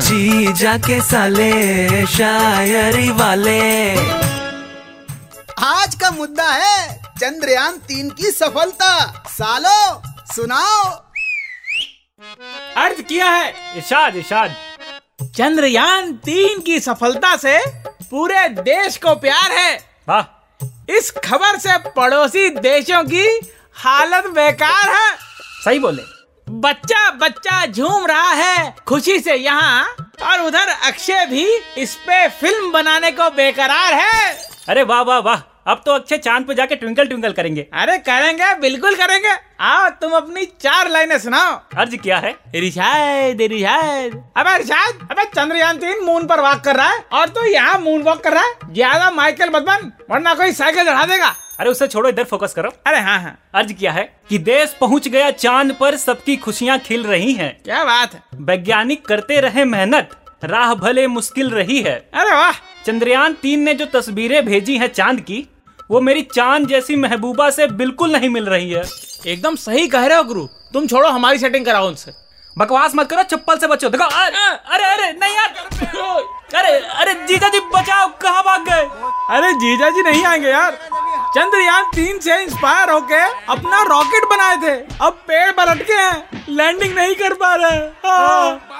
जी जाके साले शायरी वाले। आज का मुद्दा है चंद्रयान तीन की सफलता। सालो सुनाओ। अर्ज़ किया है इशाद इशाद। चंद्रयान तीन की सफलता से पूरे देश को प्यार है। वाह। इस खबर से पड़ोसी देशों की हालत बेकार है। सही बोले। बच्चा बच्चा झूम रहा है। खुशी से यहाँ और उधर अक्षय भी इस पे फ़िल्म बनाने को बेकरार है। अरे वाह वाह वाह। अब तो अक्षय चाँद पे जाके ट्विंकल ट्विंकल करेंगे। अरे करेंगे बिल्कुल करेंगे। आओ तुम अपनी चार लाइनें सुनाओ। अर्ज़ क्या है? रिशाद रिशाद अबे रिशाद अबे चंद्रयान तीन मून पर वॉक कर रहा है और तू तो यहाँ मून वॉक कर रहा है? ज़्यादा माइकल मत बन वरना कोई साइकिल चढ़ा देगा। अरे उसे छोड़ो इधर फोकस करो। अरे हाँ हाँ। अर्ज़ क्या है कि देश पहुँच गया चाँद पर सबकी खुशियाँ खिल रही हैं। क्या बात है। वैज्ञानिक करते रहे मेहनत राह भले मुश्किल रही है। अरे वाह चंद्रयान तीन ने जो तस्वीरें भेजी हैं चाँद की वो मेरी चाँद जैसी महबूबा से बिल्कुल नहीं मिल रही है। एकदम सही कह रहे हो गुरु। तुम छोड़ो हमारी सेटिंग कराओ उनसे। बकवास मत करो चप्पल से बचो। देखो अरे अरे अरे नहीं यार। अरे अरे जीजा जी बचाओ कहाँ भाग गए? अरे जीजा जी नहीं आएँगे यार। चंद्रयान तीन से इंस्पायर होके अपना रॉकेट बनाए थे। अब पेड़ पर अटके हैं। लैंडिंग नहीं कर पा रहे। हाँ। पे